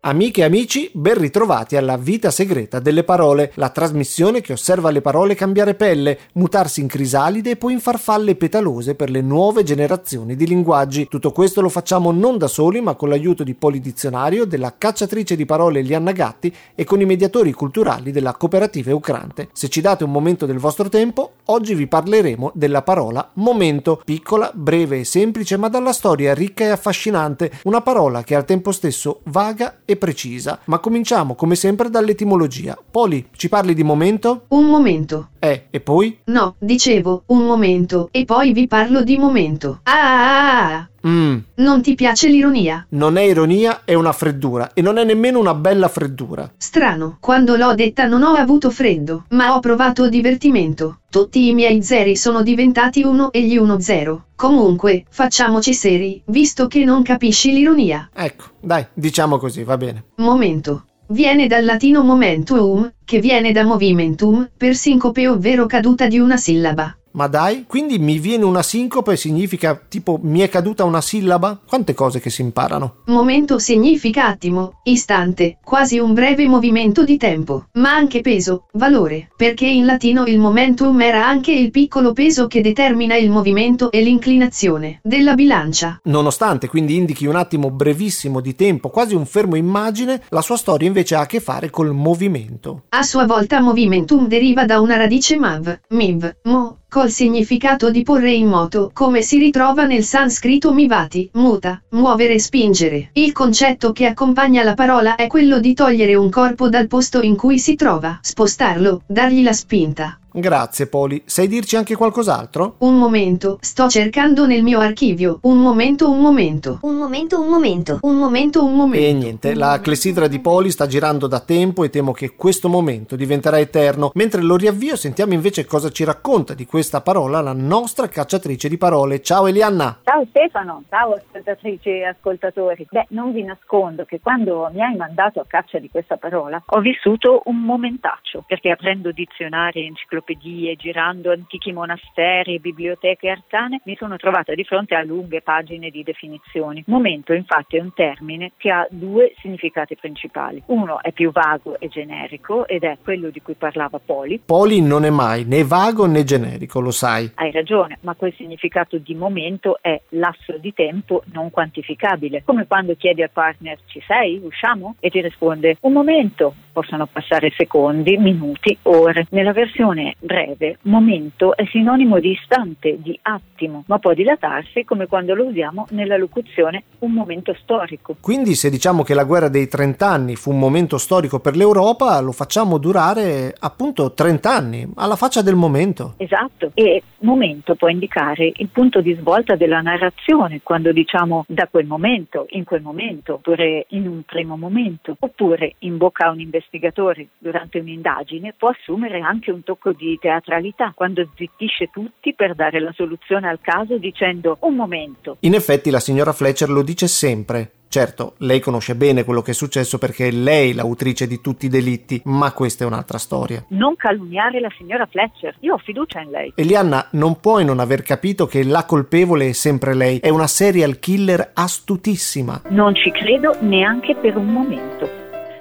Amiche e amici, ben ritrovati alla Vita Segreta delle Parole, la trasmissione che osserva le parole cambiare pelle, mutarsi in crisalide e poi in farfalle petalose per le nuove generazioni di linguaggi. Tutto questo lo facciamo non da soli, ma con l'aiuto di Polidizionario, della cacciatrice di parole Lianna Gatti e con i mediatori culturali della cooperativa Eucrante. Se ci date un momento del vostro tempo, oggi vi parleremo della parola momento, piccola, breve e semplice, ma dalla storia ricca e affascinante, una parola che al tempo stesso vaga e precisa. Ma cominciamo come sempre dall'etimologia. Poli, ci parli di momento? Un momento. Eh, e poi? No, dicevo, un momento, e poi vi parlo di momento. Ah, ah, ah, ah. Mmm, Non ti piace l'ironia? non è ironia, è una freddura. E non è nemmeno una bella freddura. Strano, quando l'ho detta non ho avuto freddo, ma ho provato divertimento. Tutti i miei zeri sono diventati uno e gli uno zero. Comunque, facciamoci seri, visto che non capisci l'ironia. Ecco, dai, diciamo così, va bene. Momento. Viene dal latino momentum, che viene da movimentum, per sincope ovvero caduta di una sillaba. Ma dai, quindi mi viene una sincope significa tipo mi è caduta una sillaba? Quante cose che si imparano. Momento significa attimo, istante, quasi un breve movimento di tempo, ma anche peso, valore, perché in latino il momentum era anche il piccolo peso che determina il movimento e l'inclinazione della bilancia. Nonostante quindi indichi un attimo brevissimo di tempo, quasi un fermo immagine, la sua storia invece ha a che fare col movimento. A sua volta movimentum deriva da una radice mav, miv, mo, col significato di porre in moto, come si ritrova nel sanscrito mivati, muta, muovere spingere. Il concetto che accompagna la parola è quello di togliere un corpo dal posto in cui si trova, spostarlo, dargli la spinta. Grazie Poli, sai dirci anche qualcos'altro? Un momento, sto cercando nel mio archivio. Un momento, un momento. Un momento, un momento. Un momento, un momento. E niente, la clessidra di Poli sta girando da tempo e temo che questo momento diventerà eterno. Mentre lo riavvio sentiamo invece cosa ci racconta di questa parola la nostra cacciatrice di parole. Ciao Elianna! Ciao Stefano, ciao ascoltatrici e ascoltatori. Beh, non vi nascondo che quando mi hai mandato a caccia di questa parola ho vissuto un momentaccio, perché aprendo dizionari e enciclopedie, girando antichi monasteri e biblioteche arcane, mi sono trovata di fronte a lunghe pagine di definizioni. Momento infatti è un termine che ha due significati principali. Uno è più vago e generico ed è quello di cui parlava Poli, Poli non è mai né vago né generico, lo sai. Hai ragione, ma quel significato di momento è lasso di tempo non quantificabile. Come quando chiedi al partner ci sei, usciamo? E ti risponde un momento. Possono passare secondi, minuti, ore. Nella versione breve, momento è sinonimo di istante, di attimo, ma può dilatarsi come quando lo usiamo nella locuzione un momento storico. Quindi se diciamo che la guerra dei 30 anni fu un momento storico per l'Europa, lo facciamo durare appunto 30 anni, alla faccia del momento. Esatto, e momento può indicare il punto di svolta della narrazione, quando diciamo da quel momento, in quel momento, oppure in un primo momento, oppure in bocca a un investigatore durante un'indagine, può assumere anche un tocco di teatralità, quando zittisce tutti per dare la soluzione al caso dicendo un momento. In effetti la signora Fletcher lo dice sempre. Certo, lei conosce bene quello che è successo perché è lei l'autrice di tutti i delitti, ma questa è un'altra storia. Non calunniare la signora Fletcher, io ho fiducia in lei. Elianna, non puoi non aver capito che la colpevole è sempre lei, è una serial killer astutissima. Non ci credo neanche per un momento.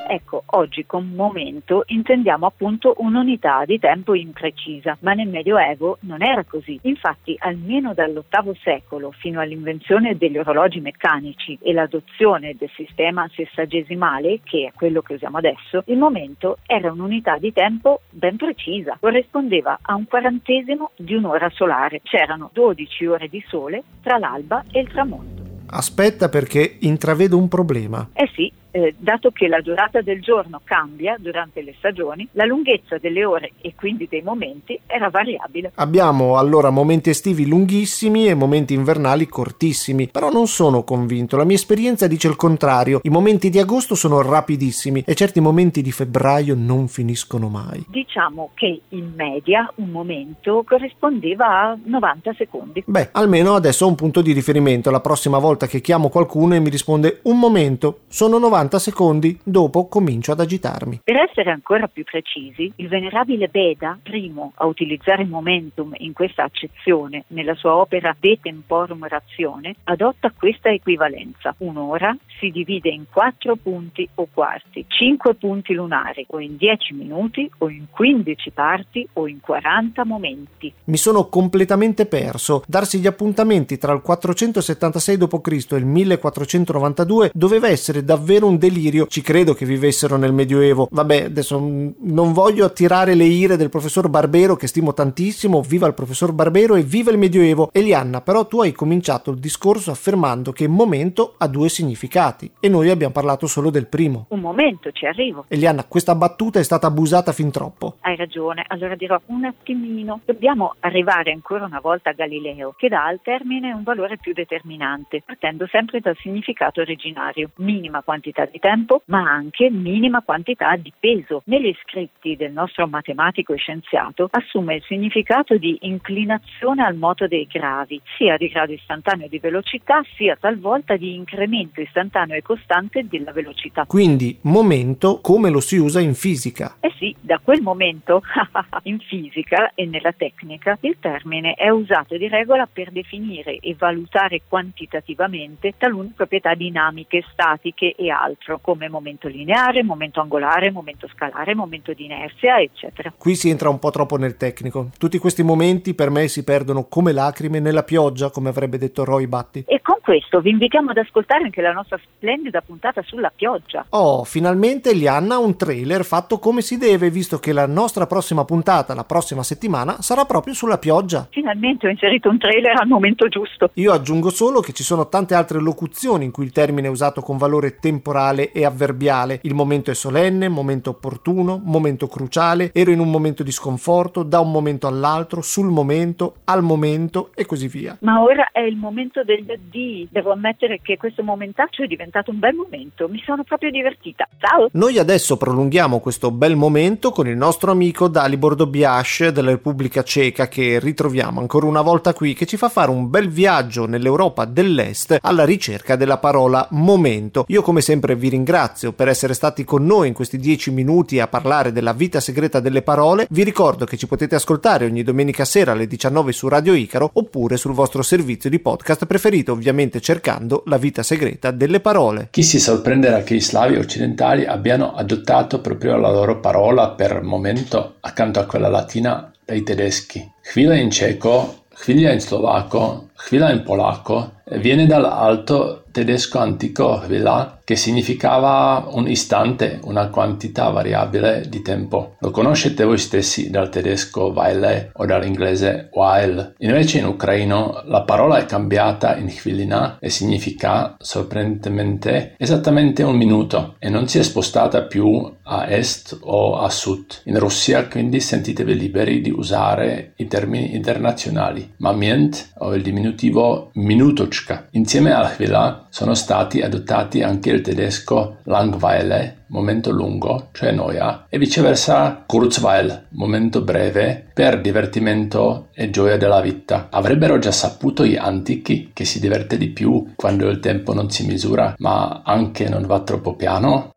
Ecco, oggi con momento intendiamo appunto un'unità di tempo imprecisa, ma nel Medioevo non era così. Infatti, almeno dall'VIII secolo fino all'invenzione degli orologi meccanici e l'adozione del sistema sessagesimale, che è quello che usiamo adesso, il momento era un'unità di tempo ben precisa, corrispondeva a un quarantesimo di un'ora solare. C'erano 12 ore di sole tra l'alba e il tramonto. Aspetta perché intravedo un problema. Eh sì, eh, dato che la durata del giorno cambia durante le stagioni, la lunghezza delle ore e quindi dei momenti era variabile. Abbiamo allora momenti estivi lunghissimi e momenti invernali cortissimi, però non sono convinto, la mia esperienza dice il contrario, i momenti di agosto sono rapidissimi e certi momenti di febbraio non finiscono mai. Diciamo che in media un momento corrispondeva a 90 secondi. Beh, almeno adesso ho un punto di riferimento, la prossima volta che chiamo qualcuno e mi risponde un momento, sono 90 90 secondi, dopo comincio ad agitarmi. Per essere ancora più precisi, il venerabile Beda, primo a utilizzare momentum in questa accezione nella sua opera De Temporum Razione, adotta questa equivalenza. Un'ora si divide in quattro punti o quarti, cinque punti lunari, o in 10 minuti, o in 15 parti, o in 40 momenti. Mi sono completamente perso. Darsi gli appuntamenti tra il 476 d.C. e il 1492 doveva essere davvero un delirio. Ci credo che vivessero nel Medioevo. Vabbè, adesso non voglio attirare le ire del professor Barbero, che stimo tantissimo. Viva il professor Barbero e viva il Medioevo. Elianna, però tu hai cominciato il discorso affermando che momento ha due significati e noi abbiamo parlato solo del primo. Un momento, ci arrivo. Elianna, questa battuta è stata abusata fin troppo. Hai ragione, allora dirò un attimino. Dobbiamo arrivare ancora una volta a Galileo, che dà al termine un valore più determinante, partendo sempre dal significato originario. Minima quantità di tempo, ma anche minima quantità di peso. Negli scritti del nostro matematico e scienziato assume il significato di inclinazione al moto dei gravi, sia di grado istantaneo di velocità, sia talvolta di incremento istantaneo e costante della velocità. Quindi momento come lo si usa in fisica. Eh sì, da quel momento in fisica e nella tecnica il termine è usato di regola per definire e valutare quantitativamente talune proprietà dinamiche, statiche e altro, come momento lineare, momento angolare, momento scalare, momento di inerzia, eccetera. Qui si entra un po' troppo nel tecnico. Tutti questi momenti per me si perdono come lacrime nella pioggia, come avrebbe detto Roy Batti. E con questo vi invitiamo ad ascoltare anche la nostra splendida puntata sulla pioggia. Oh, finalmente Lianna ha un trailer fatto come si deve, visto che la nostra prossima puntata, la prossima settimana, sarà proprio sulla pioggia. Finalmente ho inserito un trailer al momento giusto. Io aggiungo solo che ci sono tante altre locuzioni in cui il termine è usato con valore temporale e avverbiale. Il momento è solenne, momento opportuno, momento cruciale, ero in un momento di sconforto, da un momento all'altro, sul momento, al momento e così via. Ma ora è il momento degli addii. Devo ammettere che questo momentaccio è diventato un bel momento. Mi sono proprio divertita. Ciao! Noi adesso prolunghiamo questo bel momento con il nostro amico Dalibor Dobiash della Repubblica Ceca che ritroviamo ancora una volta qui che ci fa fare un bel viaggio nell'Europa dell'Est alla ricerca della parola momento. Io come sempre vi ringrazio per essere stati con noi in questi dieci minuti a parlare della vita segreta delle parole. Vi ricordo che ci potete ascoltare ogni domenica sera alle 19 su Radio Icaro oppure sul vostro servizio di podcast preferito, ovviamente cercando la vita segreta delle parole. Chi si sorprenderà che i slavi occidentali abbiano adottato proprio la loro parola per momento accanto a quella latina dai tedeschi. Chwila in ceco, chwila in slovacco, chwila in polacco viene dall'alto tedesco antico chwila che significava un istante, una quantità variabile di tempo. Lo conoscete voi stessi dal tedesco Weile o dall'inglese while. Invece in ucraino la parola è cambiata in chvilina e significa sorprendentemente esattamente un minuto e non si è spostata più a est o a sud. In Russia quindi sentitevi liberi di usare i termini internazionali. Mamient o il diminutivo minutochka. Insieme al chvila sono stati adottati anche il tedesco Langweile, momento lungo, cioè noia, e viceversa Kurzweil, momento breve, per divertimento e gioia della vita. Avrebbero già saputo gli antichi che si diverte di più quando il tempo non si misura, ma anche non va troppo piano?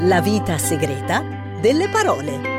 La vita segreta delle parole.